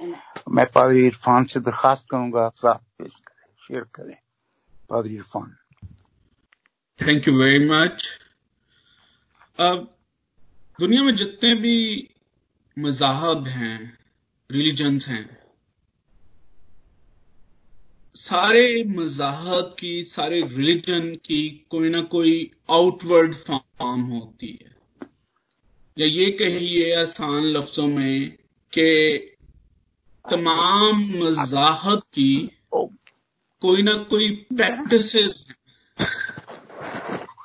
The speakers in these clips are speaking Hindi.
मैं पादरी इरफान से दरखास्त करूँगा, आप साथ पेश करें, शेयर करें। पादरी Irfan. Thank you very much अब, दुनिया में जितने भी मजाहब हैं रिलीजन्स हैं, सारे मजाहब की, सारे रिलीजन की कोई ना कोई आउटवर्ड फॉर्म होती है। या ये कहिए आसान लफ्जों में कि तमाम मजाहब की कोई ना कोई प्रैक्टिस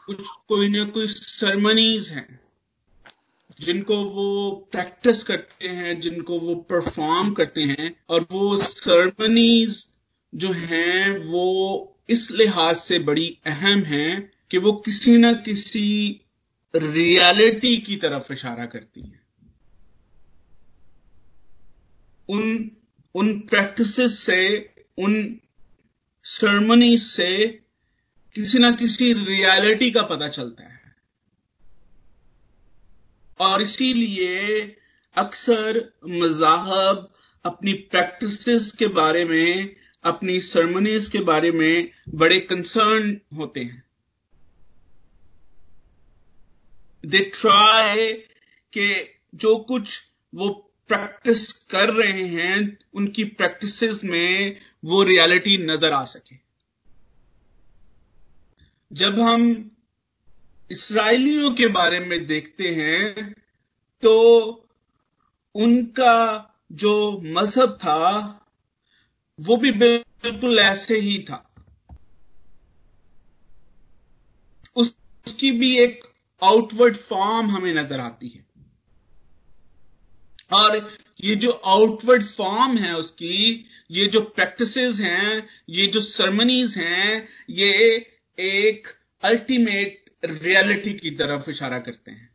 कुछ कोई ना कोई सरमनीज हैं, जिनको वो प्रैक्टिस करते हैं, जिनको वो परफॉर्म करते हैं, और वो सरमनीज जो हैं, वो इस लिहाज से बड़ी अहम हैं कि वो किसी न किसी रियलिटी की तरफ़ इशारा करती हैं। उन उन प्रैक्टिसेस से, उन सरमनी से किसी ना किसी रियलिटी का पता चलता है। और इसीलिए अक्सर मजाहब अपनी प्रैक्टिसेस के बारे में, अपनी सरमनीज के बारे में बड़े कंसर्न होते हैं। दे ट्राई के जो कुछ वो प्रैक्टिस कर रहे हैं उनकी प्रैक्टिसेस में वो रियलिटी नज़र आ सके। जब हम इसराइलियों के बारे में देखते हैं तो उनका जो मज़हब था वो भी बिल्कुल ऐसे ही था। उस, उसकी भी एक आउटवर्ड फॉर्म हमें नज़र आती है। और ये जो आउटवर्ड फॉर्म है उसकी, ये जो प्रैक्टिसेस हैं, ये जो सरमनीज हैं, ये एक अल्टीमेट रियलिटी की तरफ़ इशारा करते हैं।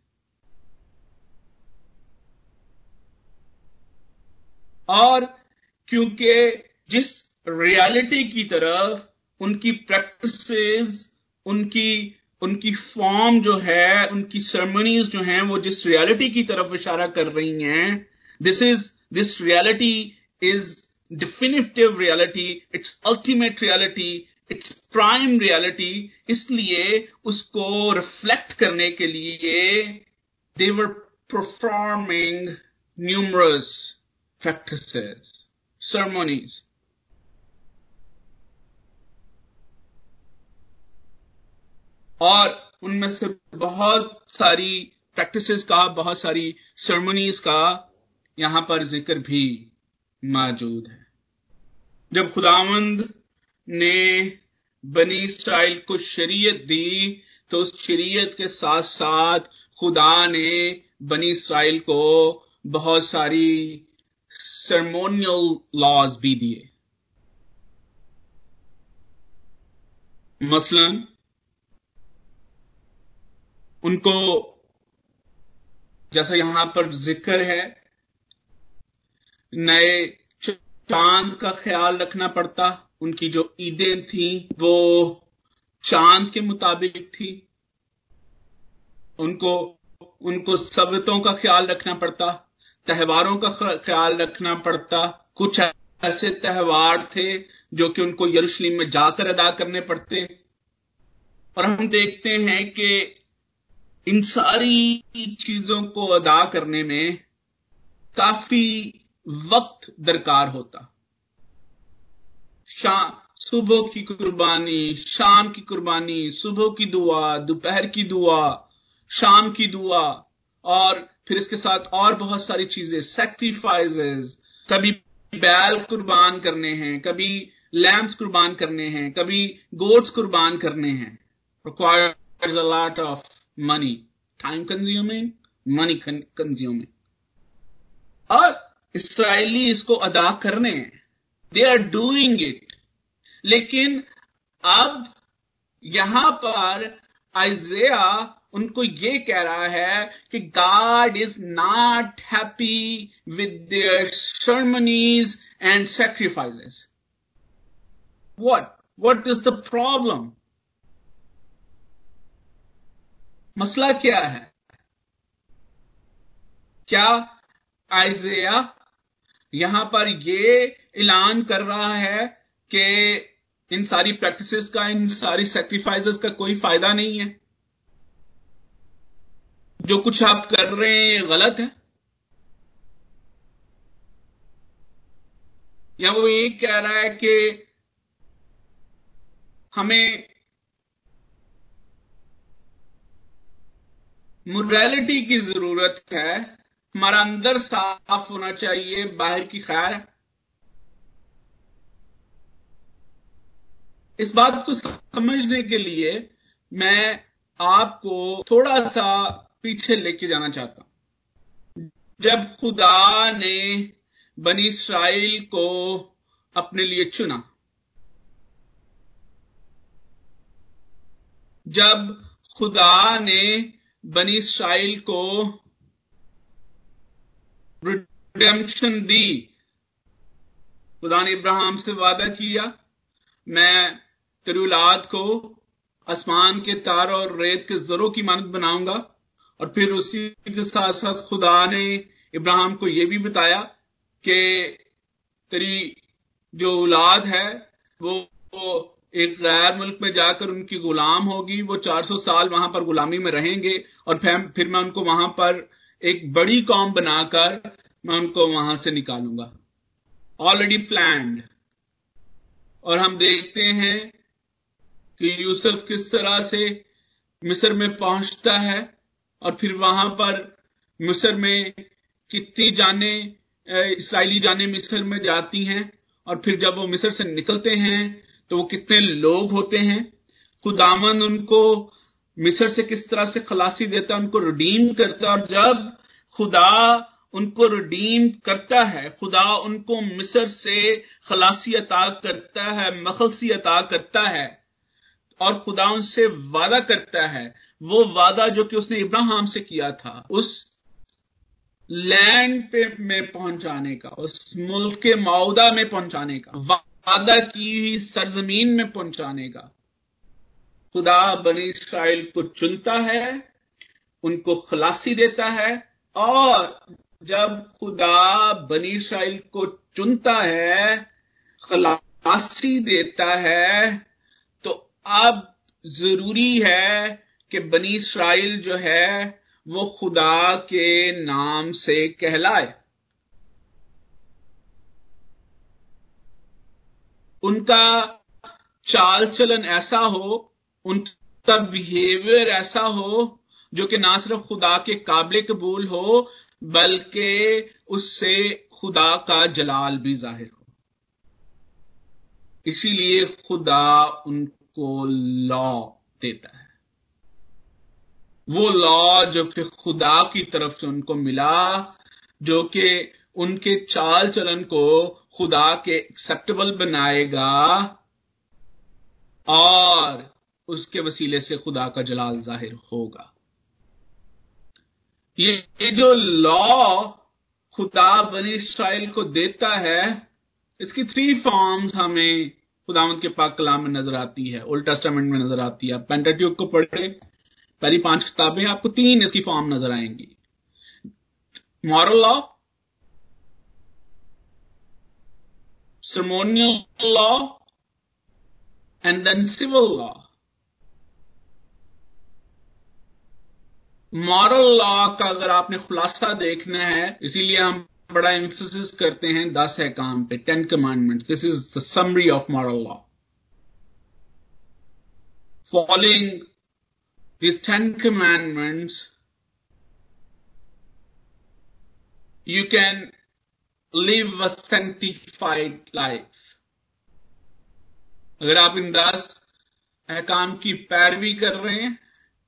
और क्योंकि जिस रियलिटी की तरफ़ उनकी प्रैक्टिसेस उनकी उनकी फॉर्म जो है, उनकी सरमनीज जो हैं, वो जिस रियलिटी की तरफ़ इशारा कर रही हैं this is this reality is definitive reality it's ultimate reality it's prime reality इसलिए उसको रिफ्लेक्ट करने के लिए they were performing numerous practices ceremonies. और उनमें से बहुत सारी प्रैक्टिसेस का, बहुत सारी सेरेमनीज का यहाँ पर ज़िक्र भी मौजूद है। जब खुदावंद ने बनी स्टाइल को शरीयत दी तो उस शरीयत के साथ साथ खुदा ने बनी स्टाइल को बहुत सारी सरमोनियल लॉज भी दिए। मसलन, उनको, जैसा यहाँ पर ज़िक्र है नए चाँद का ख्याल रखना पड़ता। उनकी जो ईदें थी, वो चाँद के मुताबिक थी। उनको उनको सबतों का ख्याल रखना पड़ता, त्योहारों का ख्याल रखना पड़ता। कुछ ऐसे त्योहार थे, जो कि उनको यरूशलेम में जाकर अदा करने पड़ते। और हम देखते हैं कि इन सारी चीज़ों को अदा करने में काफ़ी वक्त दरकार होता। शाम सुबह की कुर्बानी, शाम की कुर्बानी, सुबह की दुआ, दोपहर की दुआ, शाम की दुआ, और फिर इसके साथ और बहुत सारी चीज़ें सेक्रीफाइसेस कभी बैल कुर्बान करने हैं, कभी लैम्प्स कुर्बान करने हैं, कभी गोट्स कुर्बान करने हैं। Requires a lot of money time consuming money consuming और इसराइली इसको अदा करने हैं। दे आर डूइंग इट लेकिन अब यहाँ पर आइजिया उनको ये कह रहा है कि God is not happy with their ceremonies and sacrifices what what is the problem मसला क्या है? क्या आइजिया यहाँ पर ये ऐलान कर रहा है कि इन सारी प्रैक्टिसेस का, इन सारी सेक्रीफाइसेस का कोई फ़ायदा नहीं है। जो कुछ आप कर रहे हैं गलत है। या वो ये कह रहा है कि हमें मोरालिटी की ज़रूरत है हमारा अंदर साफ़ होना चाहिए, बाहर की खैर। इस बात को समझने के लिए मैं आपको थोड़ा सा पीछे लेके जाना चाहता हूँ। जब खुदा ने बनी इसराइल को अपने लिए चुना, जब खुदा ने बनी इसराइल को रिडेम्पशन दी खुदा ने इब्राहिम से वादा किया मैं तेरी औलाद को आसमान के तार और रेत के जरों की मानत बनाऊँगा। और फिर उसी के साथ साथ खुदा ने इब्राहिम को यह भी बताया कि तेरी जो औलाद है वो, वो एक गैर मुल्क में जाकर उनकी गुलाम होगी। वो 400 साल वहाँ पर गुलामी में रहेंगे और फिर मैं उनको वहाँ पर एक बड़ी कॉम बनाकर मैं उनको वहाँ से निकालूँगा। ऑलरेडी प्लान्ड और हम देखते हैं कि यूसुफ किस तरह से मिस्र में पहुँचता है और फिर वहाँ पर मिस्र में कितनी जाने इसराइली जाने मिस्र में जाती हैं और फिर जब वो मिस्र से निकलते हैं तो वो कितने लोग होते हैं। खुदामन उनको मिस्र से किस तरह से खलासी देता है, उनको रिडीम करता है, और जब खुदा उनको रिडीम करता है, खुदा उनको मिस्र से खलासी अता करता है, मखलसी अता करता है, और खुदा उनसे वादा करता है, वो वादा जो कि उसने इब्राहिम से किया था, उस लैंड पे में पहुँचाने का, उस मुल्क के मौदा में पहुँचाने का, वादा की सरजमीन में पहुँचाने का खुदा बनी इसराइल को चुनता है, उनको खलासी देता है, और जब खुदा बनी इसराइल को चुनता है, खलासी देता है तो अब ज़रूरी है कि बनी इसराइल जो है, वो खुदा के नाम से कहलाए। उनका चाल चलन ऐसा हो उनका बिहेवियर ऐसा हो जो कि ना सिर्फ़ खुदा के काबिल कबूल हो, बल्कि उससे खुदा का जलाल भी ज़ाहिर हो। इसीलिए खुदा उनको लॉ देता है। वो लॉ जो कि खुदा की तरफ़ से उनको मिला, जो कि उनके चाल चलन को खुदा के एक्सेप्टेबल बनाएगा, और उसके वसीले से खुदा का जलाल ज़ाहिर होगा। ये, जो लॉ खुदा बनी इसराइल को देता है इसकी थ्री फॉर्म्स हमें खुदावंत के पाक कलाम में नज़र आती है। ओल्ड टेस्टामेंट में नज़र आती है। पेंटाट्यूब को पढ़े पहली पाँच किताबें आपको तीन इसकी फॉर्म नज़र आएँगी। Moral law ceremonial law, and then civil law. Moral law का अगर आपने खुलासा देखना है इसीलिए हम बड़ा एम्फोसिस करते हैं दस है काम पे ten commandment this is the summary of moral law following this Ten Commandments, you can live a sanctified life. अगर आप इन दस अहकाम की पैरवी कर रहे हैं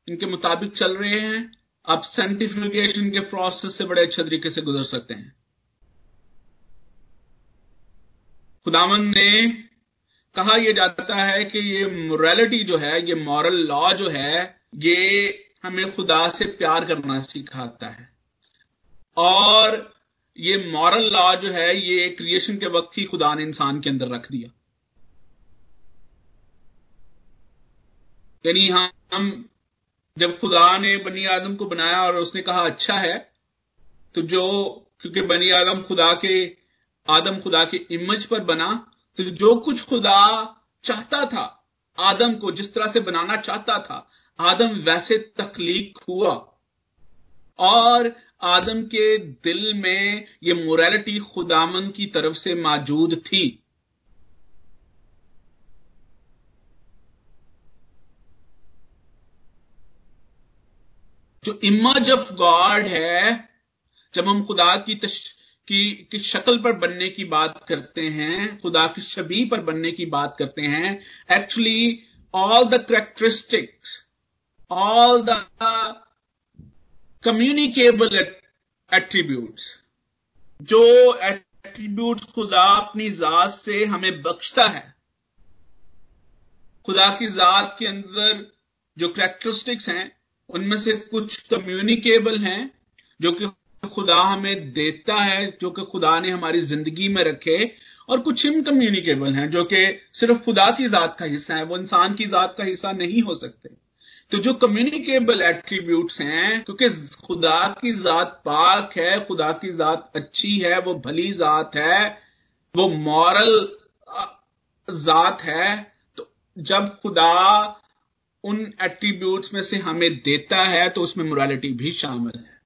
इनके मुताबिक चल रहे हैं। आप सेंटिफिकेशन के प्रोसेस से बड़े अच्छे तरीके से गुजर सकते हैं। खुदावन ने कहा यह जाता है कि ये मोरालिटी जो है, ये मॉरल लॉ जो है, ये हमें खुदा से प्यार करना सिखाता है। और ये मॉरल लॉ जो है, ये क्रिएशन के वक्त ही खुदा ने इंसान के अंदर रख दिया। यानी हम जब खुदा ने बनी आदम को बनाया और उसने कहा अच्छा है तो जो, क्योंकि बनी आदम खुदा के, आदम खुदा के इमेज पर बना तो जो कुछ खुदा चाहता था, आदम को जिस तरह से बनाना चाहता था, आदम वैसे तकलीक हुआ। और आदम के दिल में ये मोरालिटी खुदामन की तरफ़ से मौजूद थी। जो इमेज ऑफ़ गॉड है जब हम खुदा की तश, की, की शक्ल पर बनने की बात करते हैं खुदा की छवि पर बनने की बात करते हैं actually all the characteristics all the communicable attributes जो एट्रीब्यूट्स खुदा अपनी जात से हमें बख्शता है खुदा की जात के अंदर जो करेक्टरिस्टिक्स हैं उनमें से कुछ कम्युनिकेबल हैं, जो कि खुदा हमें देता है, जो कि खुदा ने हमारी ज़िंदगी में रखे, और कुछ इनकम्युनिकेबल हैं, जो कि सिर्फ़ खुदा की जात का हिस्सा है, वो इंसान की जात का हिस्सा नहीं हो सकते। तो जो कम्युनिकेबल एट्रीब्यूट्स हैं, क्योंकि खुदा की जात पाक है, खुदा की जात अच्छी है, वो भली जात है, वो मॉरल जात है तो जब खुदा उन एट्रीब्यूट्स में से हमें देता है तो उसमें मोरालिटी भी शामिल है।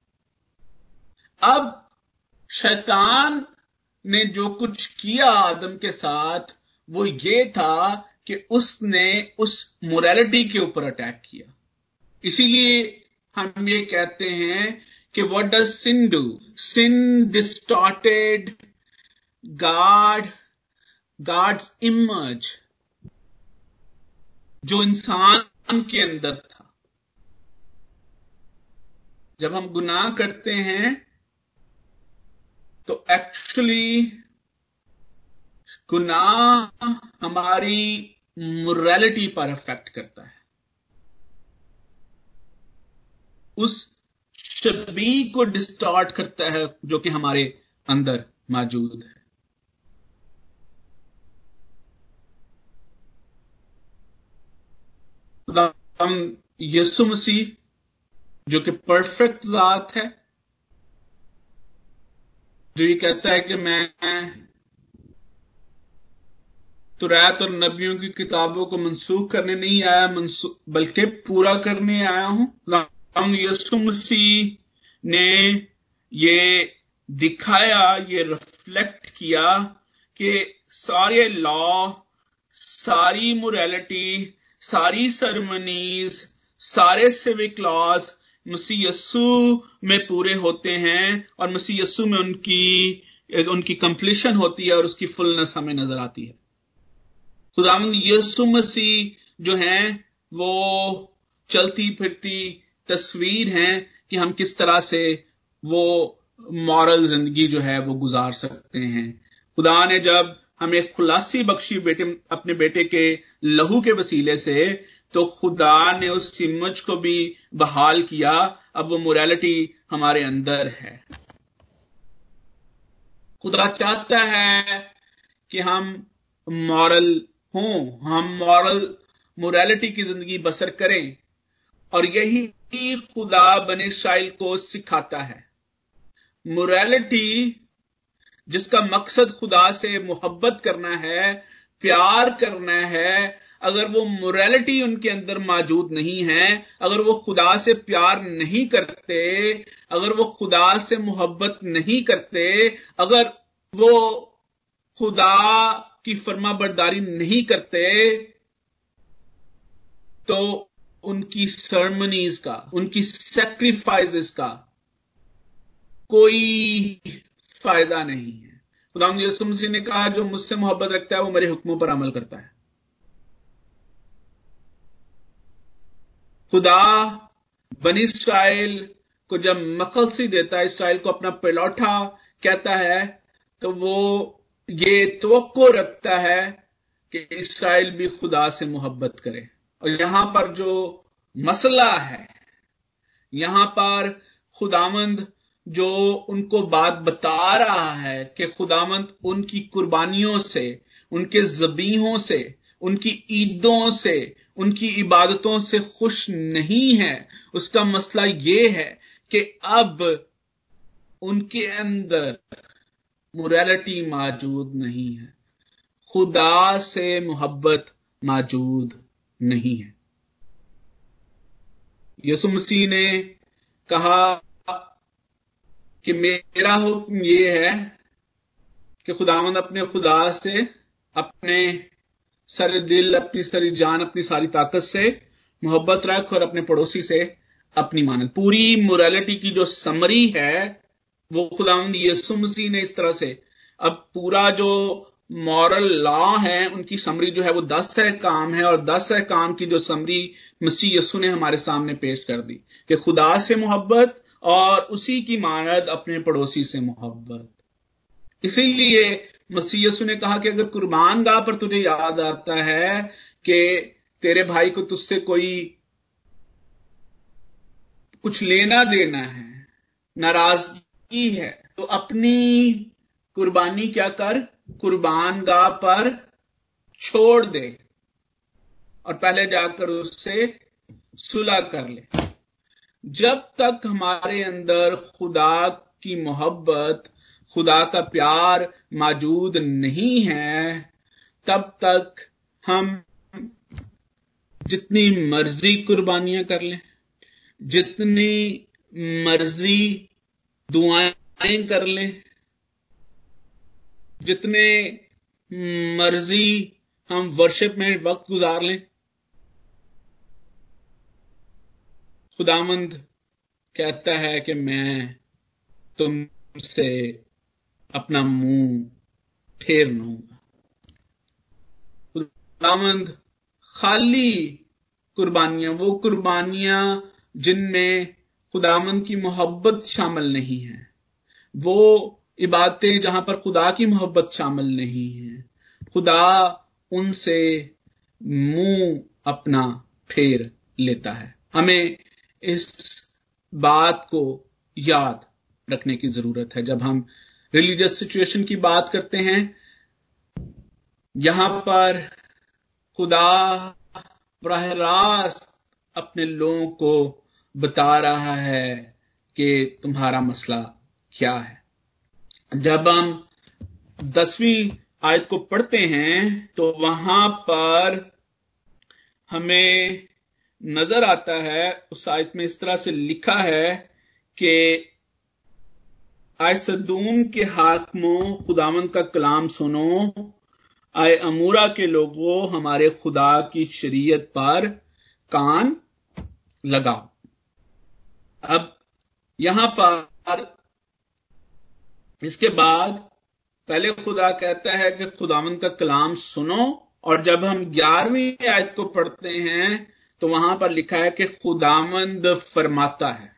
अब शैतान ने जो कुछ किया आदम के साथ, वो ये था कि उसने उस मोरालिटी के ऊपर अटैक किया। इसीलिए हम ये कहते हैं कि what does sin do sin distorted god gods emerge जो इंसान के अंदर था। जब हम गुनाह करते हैं तो एक्चुअली गुनाह हमारी मोरालिटी पर अफेक्ट करता है। उस छवि को डिस्टॉर्ट करता है जो कि हमारे अंदर मौजूद है। हम यसु मसीह, जो कि परफेक्ट जात है, जो ये कहता है कि मैं तुरैत और नबियों की किताबों को मनसूख करने नहीं आया बल्कि पूरा करने आया हूँ। हम यसु मसीह ने ये दिखाया, ये रिफ्लेक्ट किया कि सारे लॉ सारी मोरालिटी सारी सरमनीज सारे सिविक लॉज यस्सु में पूरे होते हैं और यस्सु में उनकी उनकी कंप्लीशन होती है और उसकी फुलनेस हमें नज़र आती है। खुदाम यस्सु मसीह जो है, वो चलती फिरती तस्वीर है कि हम किस तरह से वो मॉरल ज़िंदगी जो है वो गुजार सकते हैं। खुदा ने जब हमें खुलासी बख्शी बेटे, अपने बेटे के लहू के वसीले से तो खुदा ने उस इमज को भी बहाल किया। अब वो मोरालिटी हमारे अंदर है। खुदा चाहता है कि हम मॉरल हों, हम मॉरल मोरालिटी की ज़िंदगी बसर करें, और यही खुदा बने इसराइल को सिखाता है। मोरालिटी जिसका मकसद खुदा से मोहब्बत करना है, प्यार करना है, अगर वो मोरालिटी उनके अंदर मौजूद नहीं है, अगर वो खुदा से प्यार नहीं करते, अगर वो खुदा से मोहब्बत नहीं करते, अगर वो खुदा की फर्मा बरदारी नहीं करते तो उनकी सरमनीज का, उनकी सेक्रीफाइसेस का कोई फ़ायदा नहीं है। खुदा यसु मसीह ने कहा, जो मुझसे मोहब्बत रखता है, वो मेरे हुक्मों पर अमल करता है। खुदा बनी इसराइल को जब मकलसी देता है, इसराइल को अपना पेलौठा कहता है तो वो ये तो रखता है कि इसराइल भी खुदा से मोहब्बत करे। और यहाँ पर जो मसला है, यहाँ पर खुदामंद जो उनको बात बता रहा है कि खुदामंद उनकी कुर्बानियों से, उनके जबीहों से, उनकी ईदों से, उनकी इबादतों से खुश नहीं है। उसका मसला यह है कि अब उनके अंदर मोरालिटी मौजूद नहीं है। खुदा से मोहब्बत मौजूद नहीं है। यसु मसीह ने कहा कि मेरा हुक्म ये है कि खुदावंद अपने खुदा से, अपने सारे दिल, अपनी सारी जान, अपनी सारी ताकत से मोहब्बत रख और अपने पड़ोसी से अपनी मानत। पूरी मोरालिटी की जो समरी है, वो खुदावंद यसु मसीह ने इस तरह से। अब पूरा जो मॉरल लॉ है, उनकी समरी जो है, वो दस है काम है और दस है काम की जो समरी मसीह यसु ने हमारे सामने पेश कर दी। कि खुदा से मोहब्बत और उसी की मानद अपने पड़ोसी से मोहब्बत। इसीलिए मसीह यसु ने कहा कि अगर कुर्बान गाह पर तुझे याद आता है कि तेरे भाई को तुझसे कोई कुछ लेना देना है, नाराज़गी है तो अपनी कुर्बानी क्या कर? कुर्बान गाह पर छोड़ दे और पहले जाकर उससे सुलह कर ले। जब तक हमारे अंदर खुदा की मोहब्बत, खुदा का प्यार मौजूद नहीं है, तब तक हम जितनी मर्ज़ी कुर्बानियाँ कर लें, जितनी मर्ज़ी दुआएँ कर लें, जितने मर्ज़ी हम वर्शिप में वक्त गुजार लें खुदामंद कहता है कि मैं तुमसे अपना मुँह फेर लूँगा। खुदामंद खाली कुर्बानियाँ, वो कुर्बानियाँ जिनमें खुदामंद की मोहब्बत शामिल नहीं है। वो इबादतें जहाँ पर खुदा की मोहब्बत शामिल नहीं है। खुदा उनसे मुँह अपना फेर लेता है। हमें इस बात को याद रखने की ज़रूरत है। जब हम रिलीजियस सिचुएशन की बात करते हैं, यहाँ पर खुदा बरह रास्त अपने लोगों को बता रहा है कि तुम्हारा मसला क्या है। जब हम दसवीं आयत को पढ़ते हैं तो वहाँ पर हमें नज़र आता है, उस आयत में इस तरह से लिखा है कि आय सदूम के हाकमों खुदावन का कलाम सुनो, आय अमूरा के लोगों, हमारे खुदा की शरीयत पर कान लगाओ। अब यहाँ पर इसके बाद पहले खुदा कहता है कि खुदावन का कलाम सुनो, और जब हम ग्यारहवीं आयत को पढ़ते हैं तो वहाँ पर लिखा है कि खुदामंद फरमाता है।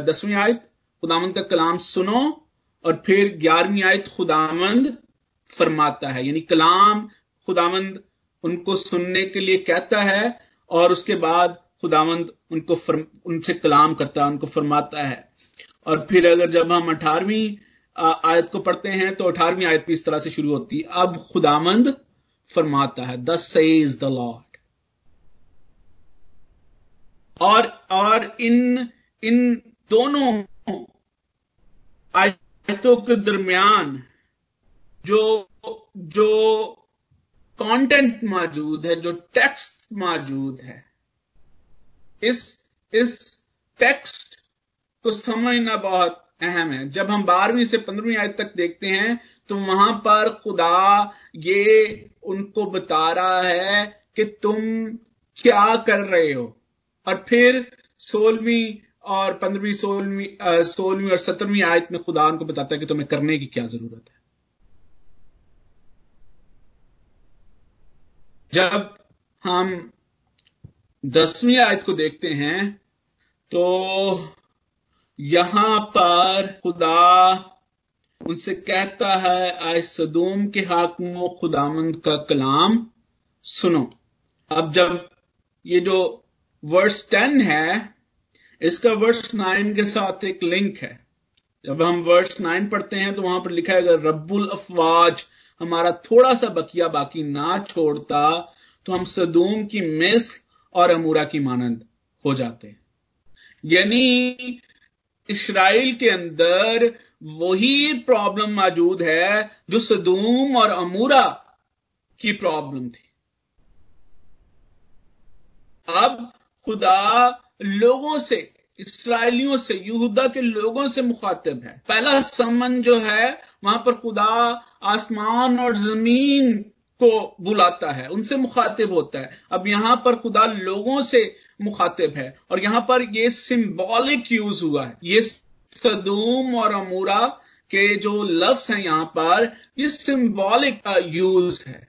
दसवीं आयत, खुदामंद का कलाम सुनो, और फिर ग्यारहवीं आयत खुदामंद फरमाता है। यानी कलाम खुदामंद उनको सुनने के लिए कहता है, और उसके बाद खुदावंद उनको उनसे कलाम करता है, उनको फरमाता है। और फिर अगर जब हम अठारहवीं आयत को पढ़ते हैं तो अठारहवीं आयत भी इस तरह से शुरू होती है। अब खुदामंद फरमाता है दस सेज द लॉर्ड और और इन इन दोनों आयतों के दरमियान जो जो कंटेंट मौजूद है, जो टेक्स्ट मौजूद है, इस इस टेक्स्ट को समझना बहुत अहम है। जब हम बारहवीं से पंद्रहवीं आयत तक देखते हैं तो वहाँ पर खुदा ये उनको बता रहा है कि तुम क्या कर रहे हो। और फिर सोलहवीं और पंद्रहवीं, सोलहवीं सोलहवीं और सत्रहवीं आयत में खुदा उनको बताता है कि तुम्हें करने की क्या ज़रूरत है। जब हम दसवीं आयत को देखते हैं तो यहाँ पर खुदा उनसे कहता है आय सदूम के हाकमों खुदामंद का कलाम सुनो। अब जब ये जो वर्स टेन है, इसका वर्स नाइन के साथ एक लिंक है। जब हम वर्स नाइन पढ़ते हैं तो वहाँ पर लिखा है, अगर रब्बुल अफवाज हमारा थोड़ा सा बकिया बाकी ना छोड़ता तो हम सदूम की मिस और अमूरा की मानंद हो जाते यानी इसराइल के अंदर वही प्रॉब्लम मौजूद है जो सदूम और अमूरा की प्रॉब्लम थी। अब खुदा लोगों से, इसराइलियों से, यहूदा के लोगों से मुखातिब है। पहला समन जो है, वहाँ पर खुदा आसमान और ज़मीन को बुलाता है उनसे मुखातिब होता है। अब यहाँ पर खुदा लोगों से मुखातिब है और यहाँ पर ये सिंबॉलिक यूज़ हुआ है। ये सदूम और अमूरा के जो लफ्ज हैं यहाँ पर ये सिंबॉलिक यूज़ है।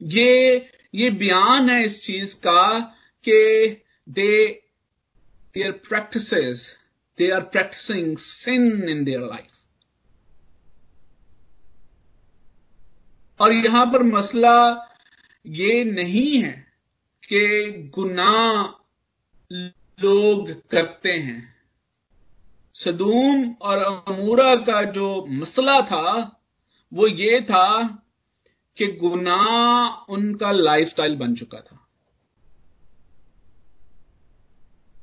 ये ये बयान है इस चीज़ का कि दे their practices, they are practicing sin in their life. और यहाँ पर मसला ये नहीं है कि गुनाह लोग करते हैं। सदूम और अमूरा का जो मसला था, वो ये था कि गुनाह उनका लाइफस्टाइल बन चुका था।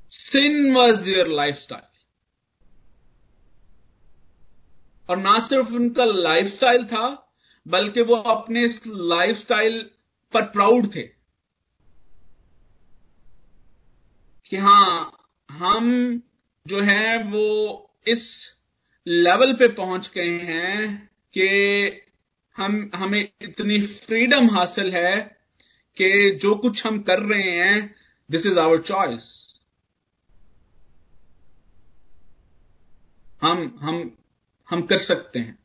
सिन वॉज़ देयर लाइफस्टाइल और ना सिर्फ़ उनका लाइफस्टाइल था बल्कि वो अपने लाइफस्टाइल पर प्राउड थे। कि हाँ, हम जो है, वो इस लेवल पे पहुँच गए हैं कि हम, हमें इतनी फ्रीडम हासिल है कि जो कुछ हम कर रहे हैं दिस इज़ आवर चॉइस हम हम हम कर सकते हैं।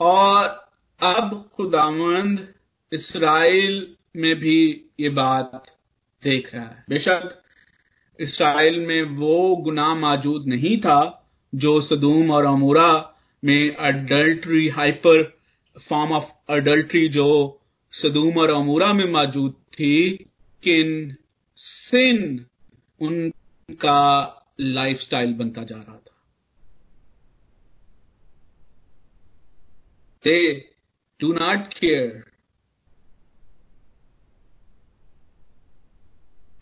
और अब खुदामंद इसराइल में भी ये बात देख रहा है। बेशक इसराइल में वो गुनाह मौजूद नहीं था जो सदूम और अमूरा में adultery hyper form of adultery जो सदूम और अमूरा में मौजूद थी, किन सिन उनका लाइफस्टाइल बनता जा रहा था। दे डू नॉट केयर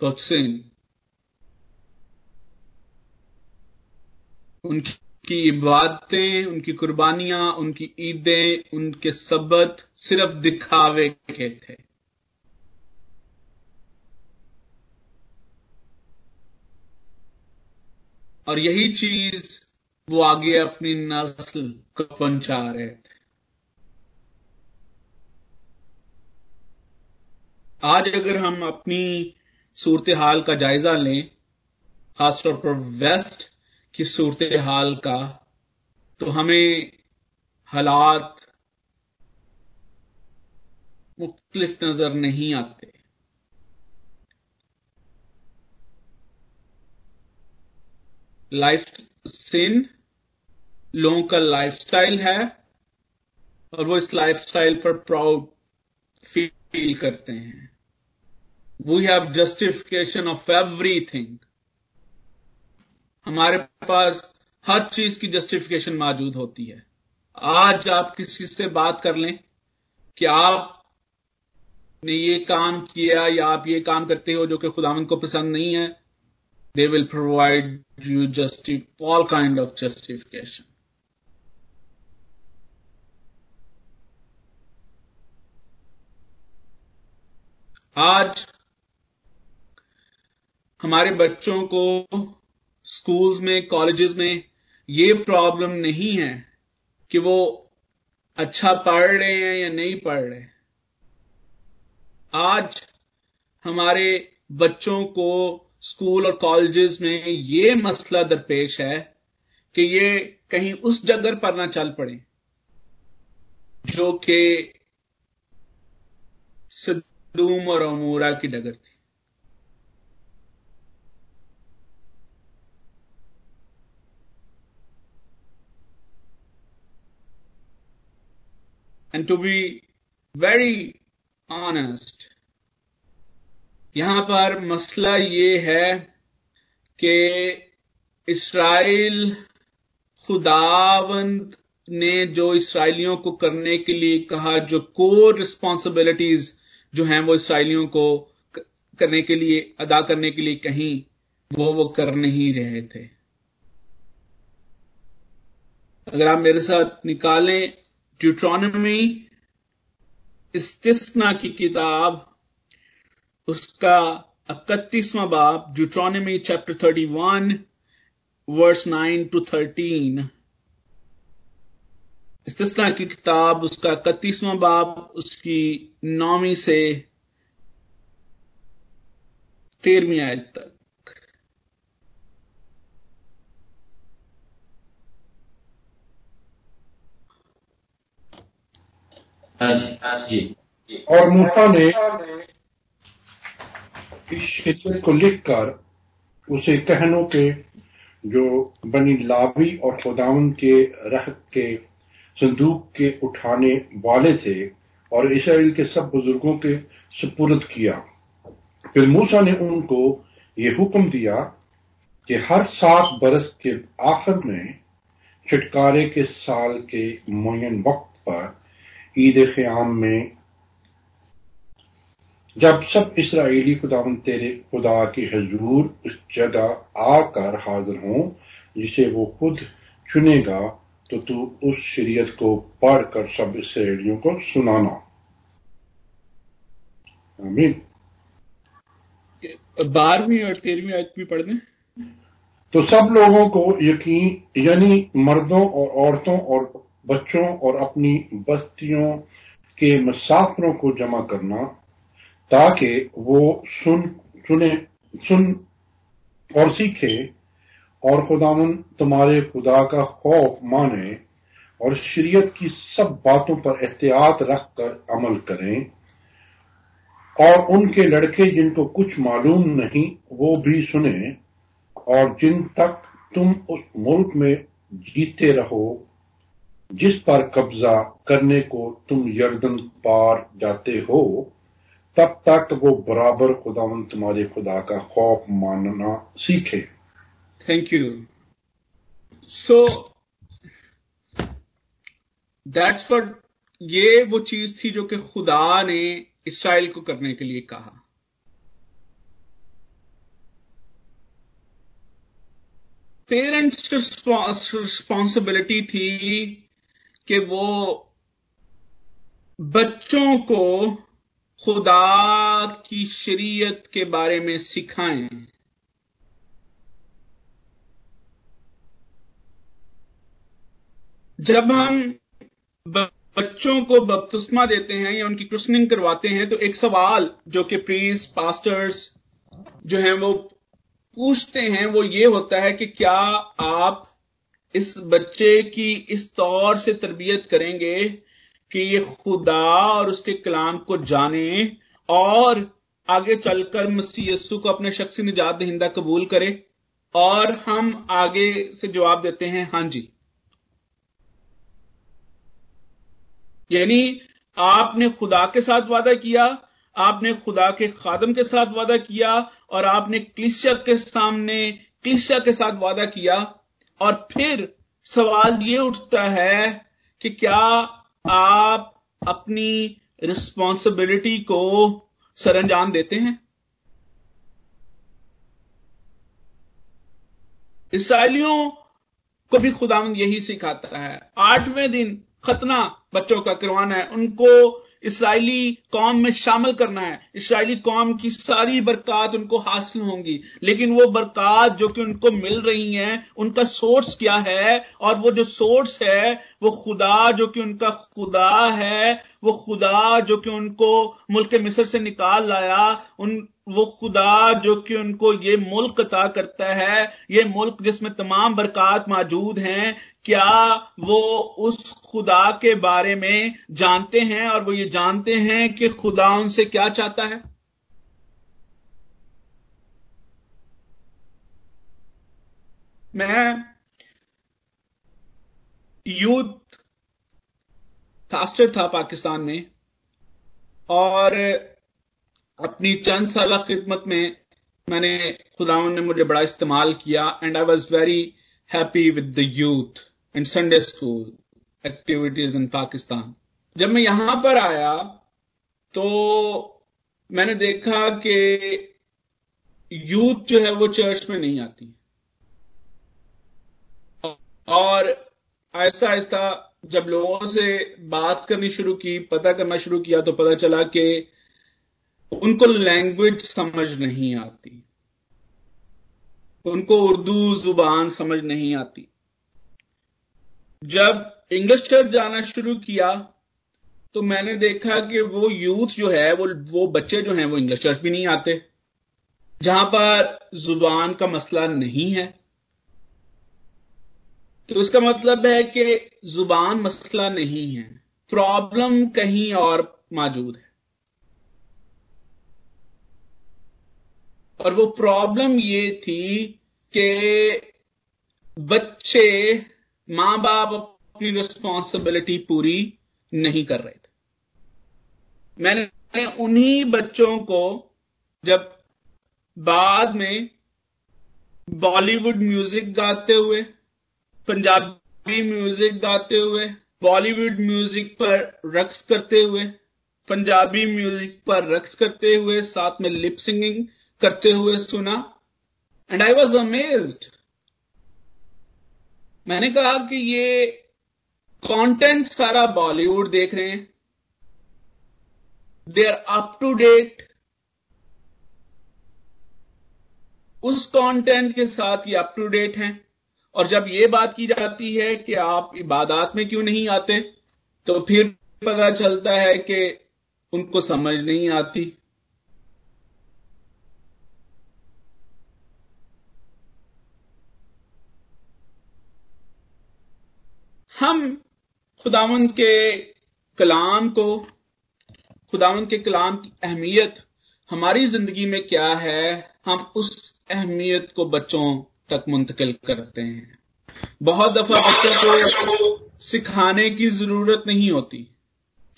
तो सिन उनकी इबादतें उनकी कुर्बानियाँ, उनकी ईदें, उनके सबत सिर्फ़ दिखावे के थे। और यही चीज़ वो आगे अपनी नस्ल को पहुँचा रहे थे। आज अगर हम अपनी सूरत हाल का जायजा लें खासतौर पर वेस्ट की सूरत हाल का तो हमें हालात मुख्तलिफ़ नज़र नहीं आते। लाइफ सिन, लोगों का लाइफस्टाइल है, और वो इस लाइफस्टाइल पर प्राउड फील करते हैं। We have justification of everything हमारे पास हर चीज़ की जस्टिफिकेशन मौजूद होती है। आज आप किसी से बात कर लें कि आप ने ये काम किया या आप ये काम करते हो जो कि खुदावन को पसंद नहीं है they will provide you just all kind of justification आज हमारे बच्चों को स्कूल्स में, कॉलेजेस में ये प्रॉब्लम नहीं है कि वो अच्छा पढ़ रहे हैं या नहीं पढ़ रहे। आज हमारे बच्चों को स्कूल और कॉलेजेस में ये मसला दरपेश है कि ये कहीं उस जगह पर ना चल पड़े, जो कि सदूम और अमूरा की डगर थी। And to be very honest, यहाँ पर मसला ये है कि इसराइल खुदावंद ने जो इसराइलियों को करने के लिए कहा, जो कोर रिस्पॉन्सिबिलिटीज जो हैं वो इसराइलियों को, करने के लिए, अदा करने के लिए कहीं, वो वो कर नहीं रहे थे। अगर आप मेरे साथ निकालें ड्यूट्रॉनमी इस्तिस्ना की किताब, उसका इकतीसवां बाब Deuteronomy chapter thirty one verse nine to thirteen इस्तिस्ना की किताब, उसका इकतीसवां बाब, उसकी नौवीं से तेरहवीं आयत तक। और मूसा ने इस शिद्दत को लिखकर उसे कहनों के जो बनी लावी और खुदावन के रह के, संदूक के उठाने वाले थे और इसराइल के सब बुज़ुर्गों के सुपुर्द किया। फिर मूसा ने उनको ये हुक्म दिया कि हर सात बरस के आखिर में छुटकारे के साल के मुन वक्त पर ईद क़याम में जब सब इसराइली खुदावन तेरे खुदा की हजूर उस जगह आकर हाजिर हों जिसे वो खुद चुनेगा तो तू उस शरीयत को पढ़कर सब इसराइलियों को सुनाना। आमीन। बारहवीं और तेरहवीं आयत भी पढ़ दें। तो सब लोगों को यकीन यानी मर्दों और औरतों और बच्चों और अपनी बस्तियों के मुसाफरों को जमा करना, ताकि वो सुन, सुने, सुन और सीखे, और खुदावन तुम्हारे खुदा का खौफ माने और शरीयत की सब बातों पर एहतियात रखकर अमल करें। और उनके लड़के जिनको कुछ मालूम नहीं, वो भी सुने, और जिन तक तुम उस मुल्क में जीते रहो जिस पर कब्जा करने को तुम यर्दन पार जाते हो, तब तक वो बराबर खुदावन तुम्हारे खुदा का खौफ मानना सीखे। Thank you so that's what, ये वो चीज़ थी जो कि खुदा ने इसराइल को करने के लिए कहा। पेरेंट्स रिस्पॉन्सिबिलिटी थी कि वो बच्चों को खुदा की शरीयत के बारे में सिखाएँ। जब हम बच्चों को बपतिस्मा देते हैं या उनकी क्रिस्टनिंग करवाते हैं तो एक सवाल जो कि प्रीस पास्टर्स जो हैं, वो पूछते हैं, वो ये होता है कि क्या आप इस बच्चे की इस तौर से तरबियत करेंगे कि ये खुदा और उसके कलाम को जाने और आगे चलकर मसीह यस्सु को अपने शख्सी निजात दहिंदा कबूल करे। और हम आगे से जवाब देते हैं, हाँ जी। यानी आपने खुदा के साथ वादा किया, आपने खुदा के खादम के साथ वादा किया, और आपने क्लिसिया के सामने, क्लिसिया के साथ वादा किया और फिर सवाल ये उठता है कि क्या आप अपनी रिस्पॉन्सिबिलिटी को सरंजाम देते हैं? इसराइलियों को भी खुदावंद यही सिखाता है। आठवें दिन खतना बच्चों का करवाना है। उनको इसराइली कौम में शामिल करना है। इसराइली कौम की सारी बरकत उनको हासिल होंगी। लेकिन वो बरकत जो कि उनको मिल रही है, उनका सोर्स क्या है? और वो जो सोर्स है, वो खुदा जो कि उनका खुदा है, वो खुदा जो कि उनको मुल्क मिस्र से निकाल लाया, उन वो खुदा जो कि उनको ये मुल्क अता करता है, ये मुल्क जिसमें तमाम बरकत मौजूद हैं, क्या वो उस खुदा के बारे में जानते हैं और वो ये जानते हैं कि खुदा उनसे क्या चाहता है? मैं यूथ फास्टर था पाकिस्तान में और अपनी चंद साल खिदमत में मैंने खुदावन ने मुझे बड़ा इस्तेमाल किया and I was very happy with the youth in Sunday school activities in Pakistan जब मैं यहाँ पर आया तो मैंने देखा कि यूथ जो है वो चर्च में नहीं आती और आहिस्ता आहिस्ता जब लोगों से बात करनी शुरू की, पता करना शुरू किया तो पता चला कि उनको लैंग्वेज समझ नहीं आती। उनको उर्दू ज़ुबान समझ नहीं आती। जब इंग्लिश चर्च जाना शुरू किया तो मैंने देखा कि वो यूथ जो है, वो वो बच्चे जो हैं, वो इंग्लिश चर्च भी नहीं आते। जहाँ पर ज़ुबान का मसला नहीं है। तो इसका मतलब है कि ज़ुबान मसला नहीं है। प्रॉब्लम कहीं और मौजूद है। और वो प्रॉब्लम ये थी कि बच्चे माँ बाप अपनी रिस्पॉन्सिबिलिटी पूरी नहीं कर रहे थे। मैंने उन्हीं बच्चों को जब बाद में बॉलीवुड म्यूज़िक गाते हुए, पंजाबी म्यूज़िक गाते हुए बॉलीवुड म्यूज़िक पर रक्स करते हुए, पंजाबी म्यूज़िक पर रक्स करते हुए, साथ में लिप सिंगिंग करते हुए सुना एंड आई वॉज़ अमेज्ड मैंने कहा कि ये कंटेंट सारा बॉलीवुड देख रहे हैं। They are up to date उस कंटेंट के साथ ये अप टू डेट हैं। और जब ये बात की जाती है कि आप इबादत में क्यों नहीं आते तो फिर पता चलता है कि उनको समझ नहीं आती। हम खुदावंद के कलाम को खुदावंद के कलाम की अहमियत हमारी ज़िंदगी में क्या है, हम उस अहमियत को बच्चों तक मुंतकिल करते हैं। बहुत दफ़ा बच्चों को सिखाने की ज़रूरत नहीं होती।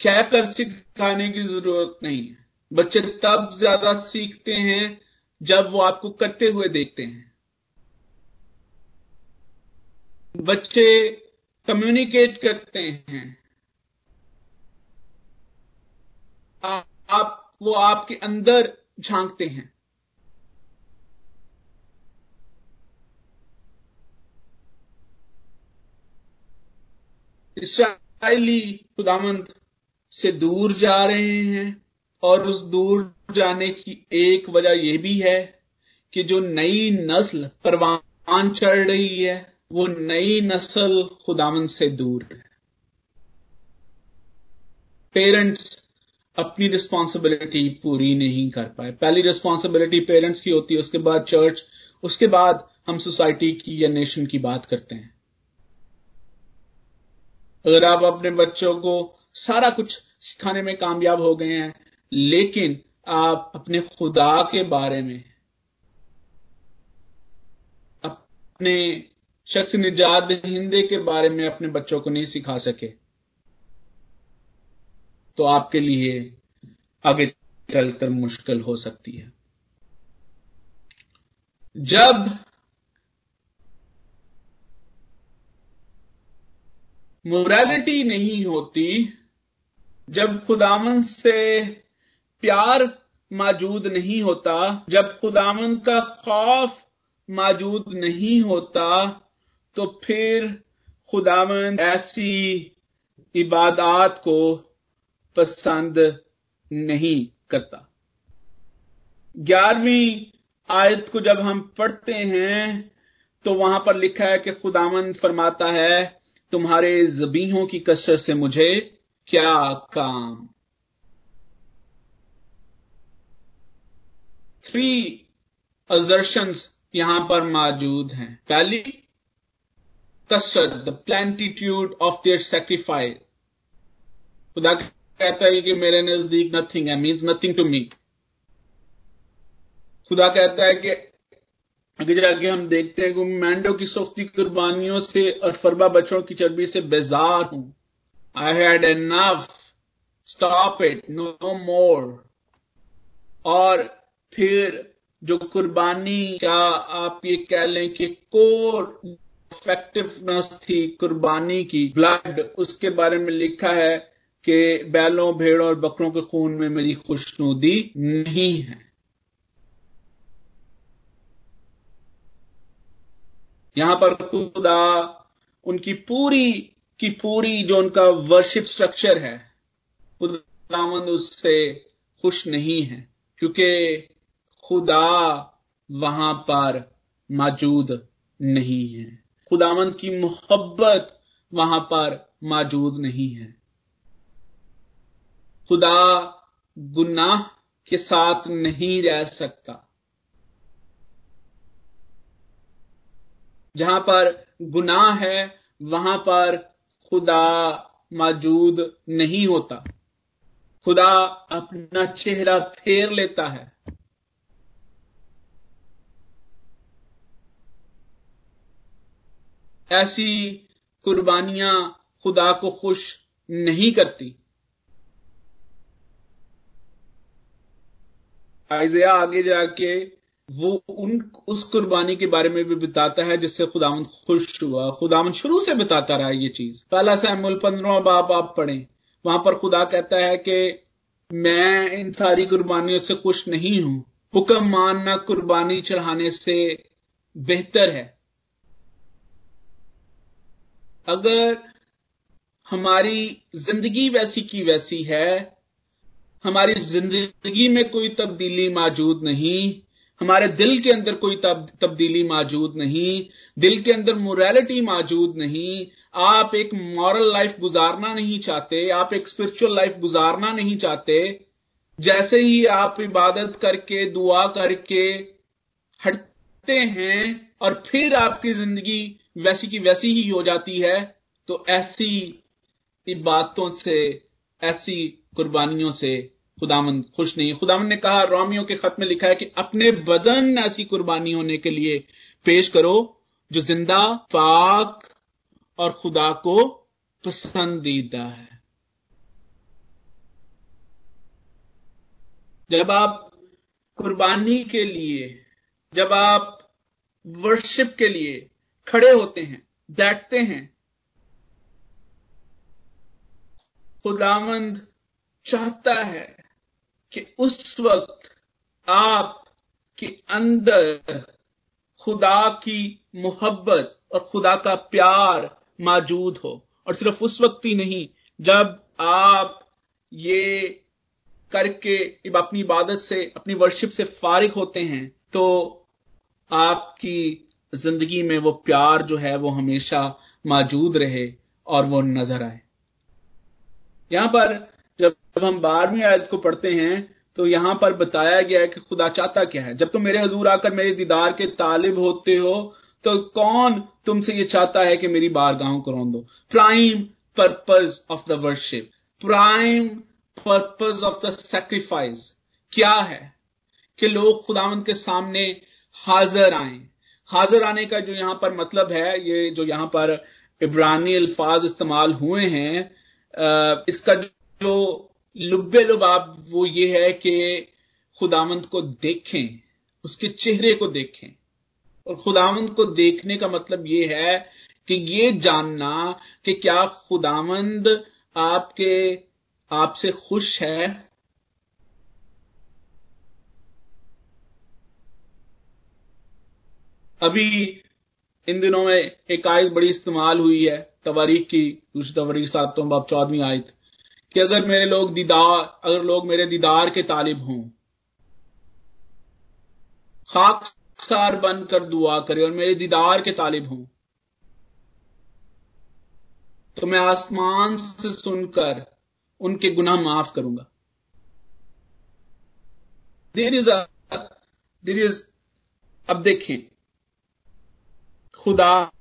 क्या कर सिखाने की ज़रूरत नहीं है। बच्चे तब ज़्यादा सीखते हैं जब वो आपको करते हुए देखते हैं। बच्चे कम्युनिकेट करते हैं। आप वो आपके अंदर झांकते हैं। इसराइली खुदामंद से दूर जा रहे हैं और उस दूर जाने की एक वजह यह भी है कि जो नई नस्ल परवान चढ़ रही है वो नई नस्ल खुदावन से दूर है। पेरेंट्स अपनी रिस्पॉन्सिबिलिटी पूरी नहीं कर पाए। पहली रिस्पॉन्सिबिलिटी पेरेंट्स की होती है, उसके बाद चर्च उसके बाद हम सोसाइटी की या नेशन की बात करते हैं। अगर आप अपने बच्चों को सारा कुछ सिखाने में कामयाब हो गए हैं, लेकिन आप अपने खुदा के बारे में, अपने शख्स निजात हिंदे के बारे में अपने बच्चों को नहीं सिखा सके। तो आपके लिए आगे चलकर मुश्किल हो सकती है। जब मोरालिटी नहीं होती, जब खुदामन से प्यार मौजूद नहीं होता, जब खुदामन का खौफ मौजूद नहीं होता तो फिर खुदामन ऐसी इबादत को पसंद नहीं करता। ग्यारहवीं आयत को जब हम पढ़ते हैं तो वहाँ पर लिखा है कि खुदामन फरमाता है, तुम्हारे जबीहों की कसरत से मुझे क्या काम? थ्री अजर्शंस यहाँ पर मौजूद हैं। पहली कसरत the plenitude of their sacrifice खुदा कहता है कि मेरे नज़दीक नथिंग है मीन्स नथिंग टू मी खुदा कहता है कि आगे जाके हम देखते हैं कि मैंडो की सख्ती, कुर्बानियों से और फरबा बच्चों की चर्बी से बेजार हूँ। I had enough stop it no more और फिर जो कुर्बानी, क्या आप ये कह लें कि कोर इफेक्टिवनेस थी, कुर्बानी की। ब्लड उसके बारे में लिखा है कि बैलों, भेड़ों और बकरों के खून में मेरी खुशनुदी नहीं है। यहाँ पर खुदा उनकी पूरी की पूरी जो उनका वर्शिप स्ट्रक्चर है, खुदावंद उससे खुश नहीं है, क्योंकि खुदा वहाँ पर मौजूद नहीं है। खुदावंद की मोहब्बत वहाँ पर मौजूद नहीं है। खुदा गुनाह के साथ नहीं रह सकता। जहाँ पर गुनाह है, वहाँ पर खुदा मौजूद नहीं होता। खुदा अपना चेहरा फेर लेता है। ऐसी कुर्बानियाँ खुदा को खुश नहीं करती। आइजिया आगे जाके वो उन, उस कुर्बानी के बारे में भी बताता है जिससे खुदावन खुश हुआ। खुदावन शुरू से बताता रहा ये चीज़। पहला सैमुल पंद्रह बाप आप पढ़े। वहाँ पर खुदा कहता है कि मैं इन सारी कुर्बानियों से खुश नहीं हूँ। हुक्म मानना कुर्बानी चढ़ाने से बेहतर है। अगर हमारी ज़िंदगी वैसी की वैसी है हमारी ज़िंदगी में कोई तब्दीली मौजूद नहीं हमारे दिल के अंदर कोई तब, तब्दीली मौजूद नहीं दिल के अंदर मोरालिटी मौजूद नहीं आप एक मॉरल लाइफ गुजारना नहीं चाहते आप एक स्पिरिचुअल लाइफ गुजारना नहीं चाहते जैसे ही आप इबादत करके दुआ करके हटते हैं और फिर आपकी ज़िंदगी वैसी की वैसी ही हो जाती है तो ऐसी इबादतों से, ऐसी कुर्बानियों से खुदामंद खुश नहीं खुदामंद ने कहा, रोमियो के खत में लिखा है कि अपने बदन ऐसी कुर्बानी होने के लिए पेश करो, जो ज़िंदा, पाक और खुदा को पसंदीदा है। जब आप कुर्बानी के लिए, जब आप वर्शिप के लिए खड़े होते हैं, बैठते हैं। खुदावंद चाहता है कि उस वक्त आप के अंदर खुदा की मोहब्बत और खुदा का प्यार मौजूद हो। और सिर्फ़ उस वक्त ही नहीं, जब आप ये करके अपनी इबादत से, अपनी वर्शिप से फारिग होते हैं तो आपकी ज़िंदगी में वो प्यार जो है वो हमेशा मौजूद रहे और वो नज़र आए। यहाँ पर जब हम बारहवीं आयत को पढ़ते हैं तो यहाँ पर बताया गया है कि खुदा चाहता क्या है। जब तुम मेरे हजूर आकर मेरे दीदार के तालिब होते हो तो कौन तुमसे ये चाहता है कि मेरी बारगाहों को रोन दो? Prime purpose of the worship prime purpose of the sacrifice क्या है कि लोग खुदावंत के सामने हाजिर आए? हाजिर आने का जो यहाँ पर मतलब है, ये जो यहाँ पर इब्रानी अल्फाज इस्तेमाल हुए हैं इसका जो लुब्बे लुबाब वो ये है कि खुदामंद को देखें, उसके चेहरे को देखें। और खुदामंद को देखने का मतलब ये है कि ये जानना कि क्या खुदामंद आपके, आपसे खुश है अभी इन दिनों में एक आयत बड़ी इस्तेमाल हुई है, तवारीख की, दूसरी तवारीख सातों बाब चौदहवीं आयत, कि अगर मेरे लोग दीदार, अगर लोग मेरे दीदार के तालिब हों, खाकसार बनकर दुआ करें और मेरे दीदार के तालिब हों तो मैं आसमान से सुनकर उनके गुनाह माफ़ करूँगा। देर इज़ देर इज़, अब देखें खुदा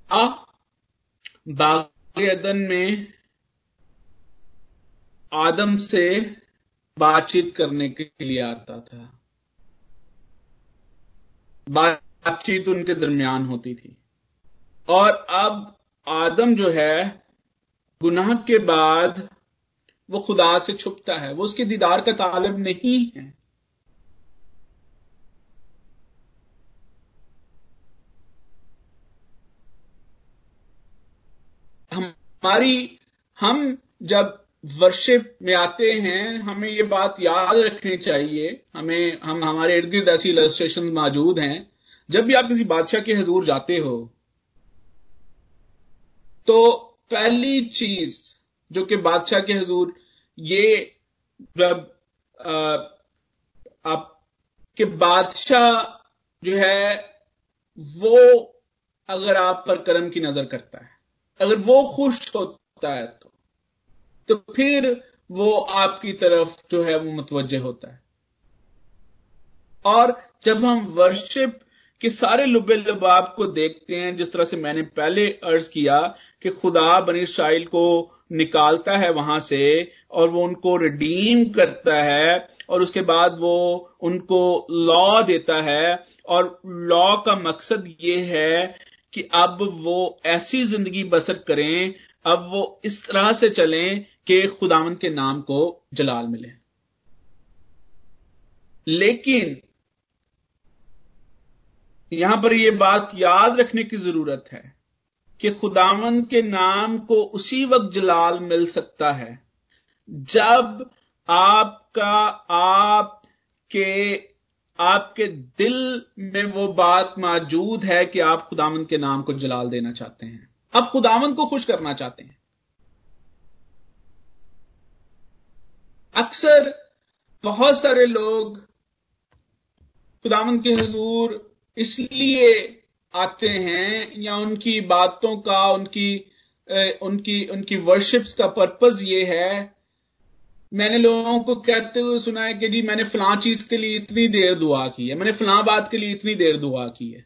बाग अदन में आदम से बातचीत करने के लिए आता था। बातचीत उनके दरमियान होती थी। और अब आदम जो है, गुनाह के बाद वो खुदा से छुपता है। वो उसके दीदार का तालब नहीं है। हमारी, हम जब वर्शिप में आते हैं, हमें ये बात याद रखनी चाहिए। हमें, हम, हमारे इर्द गिर्द ऐसी इलस्ट्रेशन मौजूद हैं। जब भी आप किसी बादशाह के हजूर जाते हो तो पहली चीज़ जो कि बादशाह के हजूर, ये जब आपके बादशाह जो है, वो अगर आप पर कर्म की नज़र करता है। अगर वो खुश होता है तो तो फिर वो आपकी तरफ़ जो है वो मुतवजह होता है। और जब हम वर्शिप के सारे लुबे लबाब को देखते हैं, जिस तरह से मैंने पहले अर्ज़ किया कि खुदा बनी इसराइल को निकालता है वहाँ से, और वो उनको रिडीम करता है, और उसके बाद वो उनको लॉ देता है, और लॉ का मकसद ये है कि अब वो ऐसी ज़िंदगी बसर करें, अब वो इस तरह से चलें कि खुदावन के नाम को जलाल मिले। लेकिन यहाँ पर यह बात याद रखने की ज़रूरत है कि खुदावन के नाम को उसी वक्त जलाल मिल सकता है, जब आपका आपके आपके दिल में वो बात मौजूद है कि आप खुदावन के नाम को जलाल देना चाहते हैं। आप खुदावन को खुश करना चाहते हैं। अक्सर बहुत सारे लोग खुदावन के हजूर इसलिए आते हैं या उनकी बातों का, उनकी उनकी उनकी वर्शिप्स का पर्पज ये है मैंने लोगों को कहते हुए सुना है कि जी मैंने फलां चीज़ के लिए इतनी देर दुआ की है। मैंने फलां बात के लिए इतनी देर दुआ की है।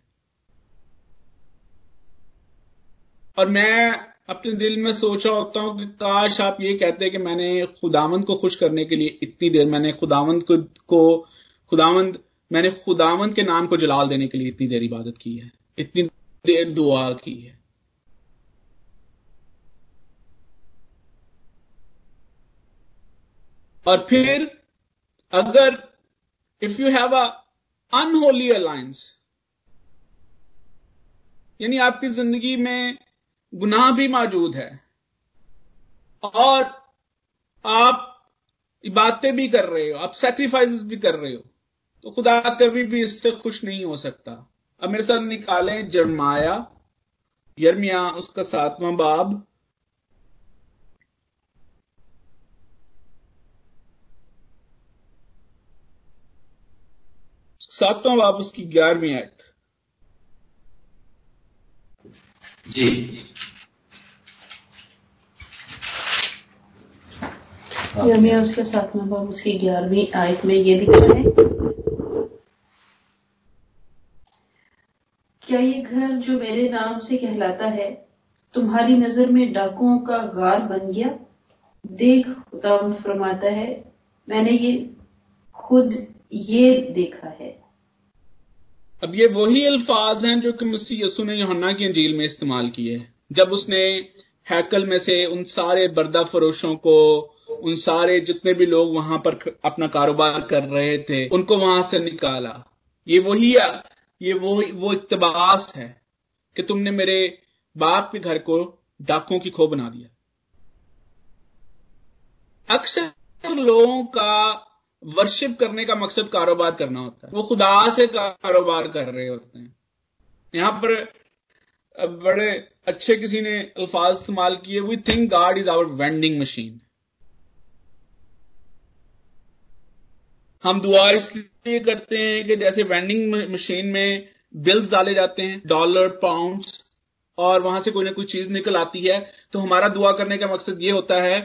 और मैं अपने दिल में सोचा होता हूँ कि काश आप ये कहते कि मैंने खुदावंद को खुश करने के लिए इतनी देर मैंने खुदावंद को, को खुदावंद मैंने खुदावंद के नाम को जलाल देने के लिए इतनी देर इबादत की है। इतनी देर दुआ की है। और फिर अगर if you have a unholy alliance यानी आपकी ज़िंदगी में गुनाह भी मौजूद है, और आप बातें भी कर रहे हो, आप सेक्रीफाइस भी कर रहे हो तो खुदा कभी भी इससे खुश नहीं हो सकता। अब मेरे साथ निकालें जरमाया, यर्मिया, उसका सातवां बाब। सातवां बाब उसकी ग्यारहवीं आयत। जी। यमिया उसके सातवें बाब उसकी ग्यारहवीं आयत में ये लिखा है। क्या ये घर जो मेरे नाम से कहलाता है तुम्हारी नज़र में डाकुओं का गार बन गया? देख खुदा फरमाता है मैंने ये खुद ये देखा है। अब ये वही अल्फाज हैं जो कि मसीह यसु ने योहन्ना की अंजील में इस्तेमाल किए जब उसने हैकल में से उन सारे बर्दा फरोशों को, उन सारे जितने भी लोग वहाँ पर अपना कारोबार कर रहे थे, उनको वहाँ से निकाला। ये वही ये वो वो इकतबास है कि तुमने मेरे बाप के घर को डाकों की खो बना दिया। अक्सर लोगों का वर्शिप करने का मकसद कारोबार करना होता है। वो खुदा से कारोबार कर रहे होते हैं। यहाँ पर बड़े अच्छे किसी ने अल्फाज इस्तेमाल किए we think God is our vending machine हम दुआ इसलिए करते हैं कि जैसे वेंडिंग मशीन में बिल्स डाले जाते हैं डॉलर पाउंड्स और वहाँ से कोई ना कोई चीज़ निकल आती है तो हमारा दुआ करने का मकसद ये होता है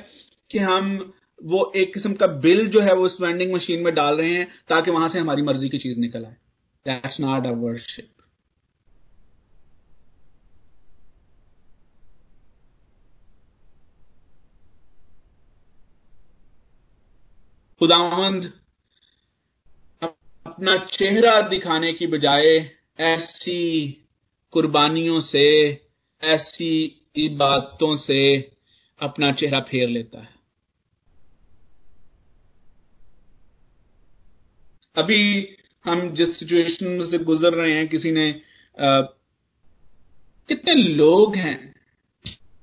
कि हम वो एक किस्म का बिल जो है वो उस वेंडिंग मशीन में डाल रहे हैं ताकि वहाँ से हमारी मर्ज़ी की चीज़ निकल आए। दैट्स नॉट अ वर्शिप खुदावंद, अपना चेहरा दिखाने की बजाय ऐसी कुर्बानियों से, ऐसी इबादतों से अपना चेहरा फेर लेता है। अभी हम जिस सिचुएशन में से गुजर रहे हैं, किसी ने कितने लोग हैं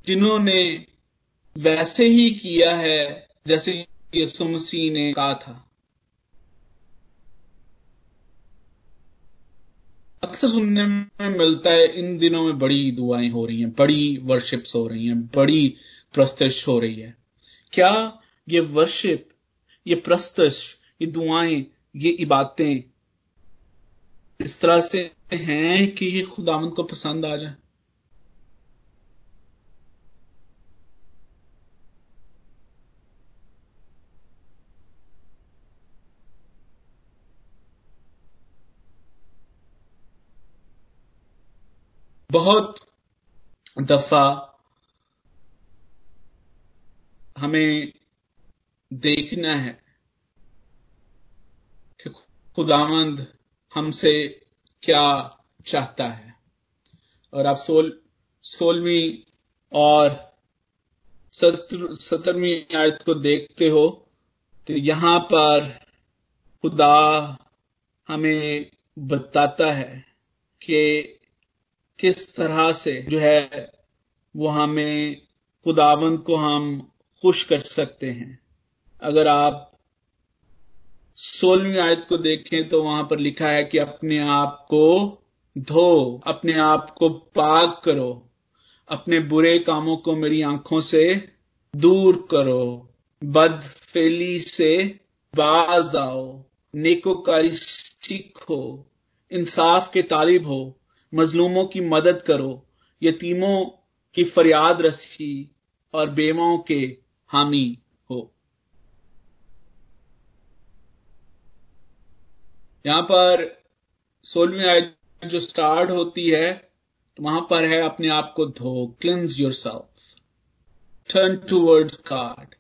जिन्होंने वैसे ही किया है जैसे यसु मसीह ने कहा था। अक्सर सुनने में मिलता है, इन दिनों में बड़ी दुआएँ हो रही हैं, बड़ी वर्शिप्स हो रही हैं, बड़ी प्रस्तश हो रही है। क्या ये वर्शिप ये प्रस्तश ये दुआएँ ये इबादतें इस तरह से हैं कि ये खुदामंद को पसंद आ जाए। बहुत दफ़ा हमें देखना है खुदामंद हमसे क्या चाहता है? और आप सोल, सोलहवीं और सत्र सत्रहवीं आयत को देखते हो तो यहाँ पर खुदा हमें बताता है कि किस तरह से जो है वो हमें खुदावंद को हम खुश कर सकते हैं। अगर आप सोलहवीं आयत को देखें तो वहाँ पर लिखा है कि अपने आप को धो, अपने आप को पाक करो, अपने बुरे कामों को मेरी आँखों से दूर करो, बदफेली से बाज आओ, नेकोकारी सीखो इंसाफ के तालिब हो, मजलूमों की मदद करो, यतीमों की फरियाद रसी और बेमाओं के हामी हो। यहाँ पर सोलहवीं आयत जो स्टार्ट होती है तो वहाँ पर है अपने आप को धो cleanse yourself turn towards God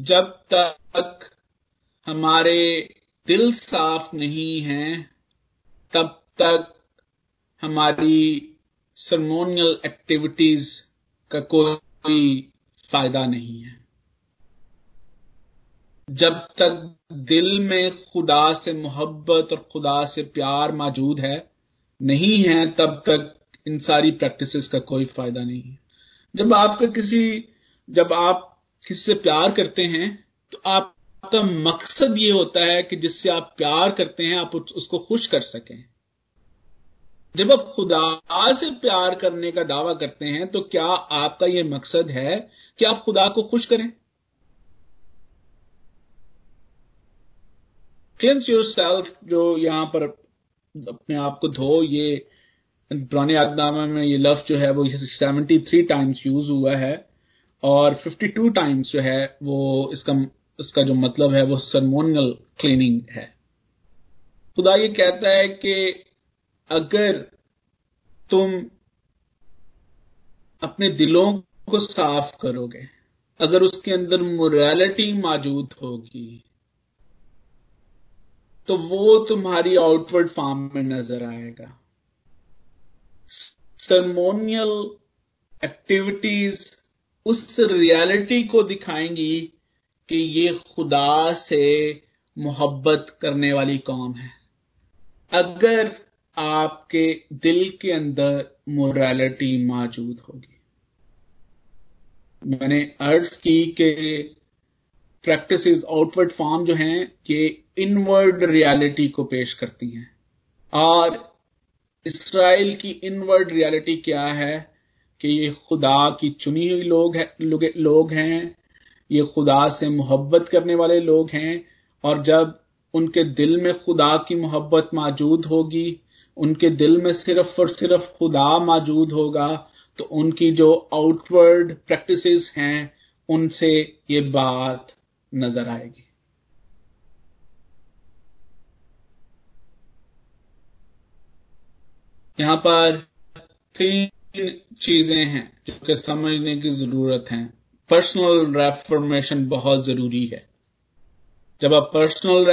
जब तक हमारे दिल साफ़ नहीं है, तब तक हमारी सरमोनियल एक्टिविटीज़ का कोई फ़ायदा नहीं है। जब तक दिल में खुदा से मोहब्बत और खुदा से प्यार मौजूद है, नहीं है, तब तक इन सारी प्रैक्टिसेस का कोई फ़ायदा नहीं है। जब आपका किसी, जब आप किसी से प्यार करते हैं तो आप आपका मकसद ये होता है कि जिससे आप प्यार करते हैं, आप उसको खुश कर सकें। जब आप खुदा से प्यार करने का दावा करते हैं तो क्या आपका यह मकसद है कि आप खुदा को खुश करें? क्लिंस योर सेल्फ जो यहाँ पर अपने आप को धो, ये पुराने आदनामा में ये लफ्ज जो है वो सेवेंटी थ्री टाइम्स यूज़ हुआ है और फिफ्टी टू टाइम्स जो है वो इसका उसका जो मतलब है वो सरमोनियल क्लीनिंग है। खुदा ये कहता है कि अगर तुम अपने दिलों को साफ़ करोगे, अगर उसके अंदर मोरालिटी मौजूद होगी तो वो तुम्हारी आउटवर्ड फॉर्म में नज़र आएगा। सरमोनियल एक्टिविटीज़ उस रियलिटी को दिखाएँगी कि ये खुदा से मोहब्बत करने वाली कौम है। अगर आपके दिल के अंदर मोरालिटी मौजूद होगी। मैंने अर्ज़ की कि प्रैक्टिस आउटवर्ड फॉर्म जो हैं ये इनवर्ड रियलिटी को पेश करती हैं। और इसराइल की इनवर्ड रियलिटी क्या है? कि ये खुदा की चुनी हुई लोग है, लोग हैं ये खुदा से मोहब्बत करने वाले लोग हैं और जब उनके दिल में खुदा की मोहब्बत मौजूद होगी उनके दिल में सिर्फ़ और सिर्फ़ खुदा मौजूद होगा तो उनकी जो आउटवर्ड प्रैक्टिसेस हैं उनसे ये बात नज़र आएगी। यहाँ पर तीन चीज़ें हैं जो कि समझने की ज़रूरत है। पर्सनल रेफॉर्मेशन बहुत ज़रूरी है। जब आप पर्सनल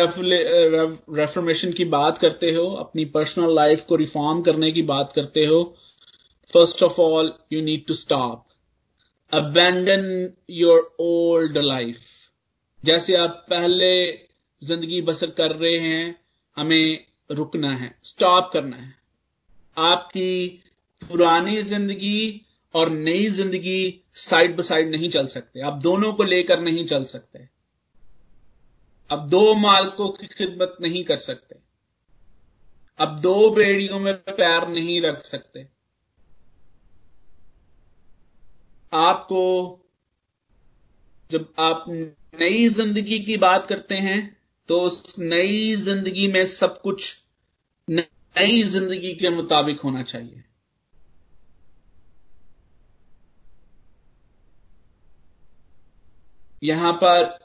रेफॉर्मेशन की बात करते हो, अपनी पर्सनल लाइफ को रिफॉर्म करने की बात करते हो first of all you need to stop abandon your old life जैसे आप पहले ज़िंदगी बसर कर रहे हैं, हमें रुकना है स्टॉप करना है। आपकी पुरानी ज़िंदगी और नई ज़िंदगी साइड बाय साइड नहीं चल सकते। आप दोनों को लेकर नहीं चल सकते। अब दो मालकों की खिदमत नहीं कर सकते। अब दो बेड़ियों में पैर नहीं रख सकते। आपको जब आप नई ज़िंदगी की बात करते हैं तो उस नई ज़िंदगी में सब कुछ नई ज़िंदगी के मुताबिक होना चाहिए। यहाँ पर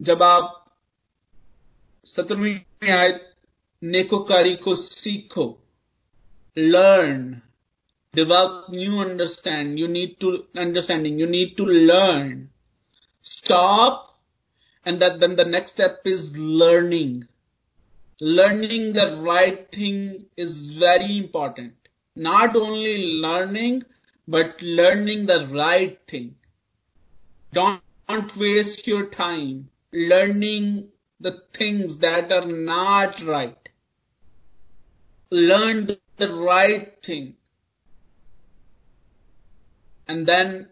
जब आप सत्रहवीं आयत नेकोकारी को सीखो learn develop new understand, you need to understanding, you need to learn stop and that then the next step is learning. Learning the right thing is very important. Not only learning but learning the right thing. Don't, don't waste your time learning the things that are not right. Learn the right thing. And then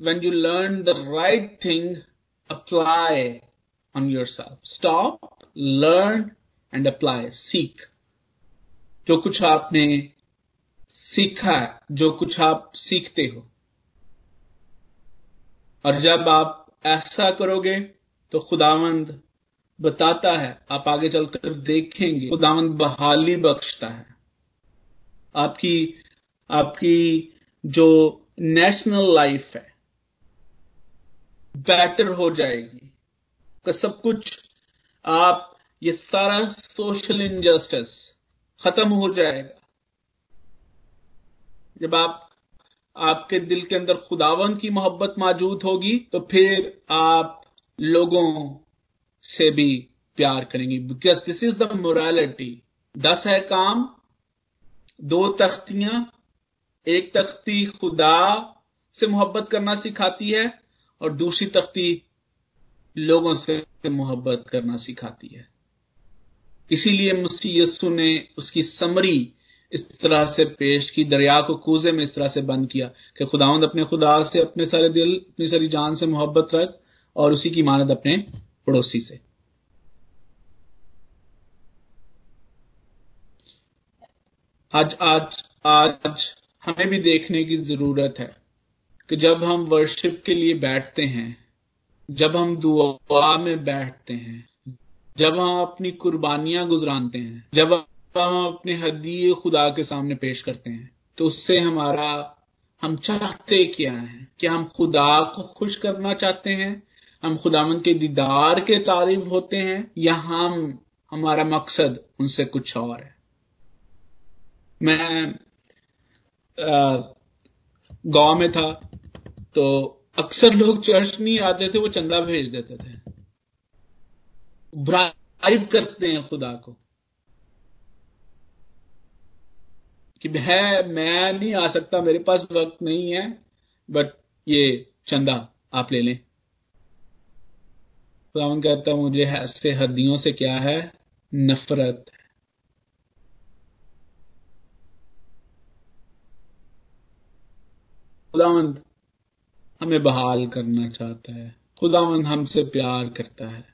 when you learn the right thing, apply on yourself. Stop, learn and apply. Seek. जो कुछ आपने सीखा है जो कुछ आप सीखते हो और जब आप ऐसा करोगे तो खुदावंद बताता है आप आगे चलकर देखेंगे खुदावंद बहाली बख्शता है आपकी आपकी जो नेशनल लाइफ है बेटर हो जाएगी। का सब कुछ आप, ये सारा सोशल इनजस्टिस खत्म हो जाएगा। जब आप, आपके दिल के अंदर खुदावन की मोहब्बत मौजूद होगी तो फिर आप लोगों से भी प्यार करेंगे। Because this is the morality दस है काम, दो तख्तियाँ, एक तख्ती खुदा से मोहब्बत करना सिखाती है और दूसरी तख्ती लोगों से मोहब्बत करना सिखाती है। इसीलिए मुसी यसु ने उसकी समरी इस तरह से पेश की, दरिया को कूजे में इस तरह से बंद किया कि खुदावंद अपने खुदा से, अपने सारे दिल, अपनी सारी जान से मोहब्बत रख और उसी की मानद अपने पड़ोसी से। आज आज आज हमें भी देखने की ज़रूरत है। कि जब हम वर्शिप के लिए बैठते हैं, जब हम दुआ में बैठते हैं, जब हम अपनी कुर्बानियाँ गुजरानते हैं, जब हम अपने हदीय खुदा के सामने पेश करते हैं तो उससे हमारा, हम चाहते क्या है? कि हम खुदा को खुश करना चाहते हैं? हम खुदामंद के दीदार के तारीफ़ होते हैं? या हम, हमारा मकसद उनसे कुछ और है? मैं गाँव में था तो अक्सर लोग चर्च नहीं आते थे, वो चंदा भेज देते थे। ब्राइब करते हैं खुदा को कि है, मैं नहीं आ सकता, मेरे पास वक्त नहीं है बट ये चंदा आप ले लें। खुदावन कहता मुझे ऐसे हदियों से क्या है? नफरत है। खुदावंद हमें बहाल करना चाहता है। खुदावंद हमसे प्यार करता है।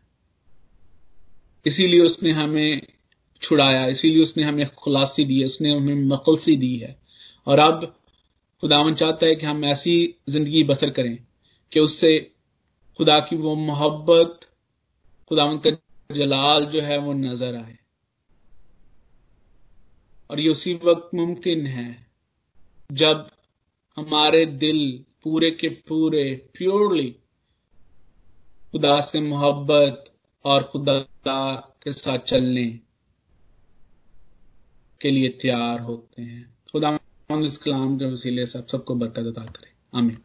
इसीलिए उसने हमें छुड़ाया, इसीलिए उसने हमें खुलासी दी है, उसने हमें मकलसी दी है। और अब खुदावन चाहता है कि हम ऐसी ज़िंदगी बसर करें कि उससे खुदा की वो मोहब्बत खुदावन का जलाल जो है वो नज़र आए। और ये उसी वक्त मुमकिन है जब हमारे दिल पूरे के पूरे प्योरली खुदा से मोहब्बत और खुदा के साथ चलने के लिए तैयार होते हैं। खुदा इस कलाम के वसीले सब सबको बरकत अदा करें। आमीन।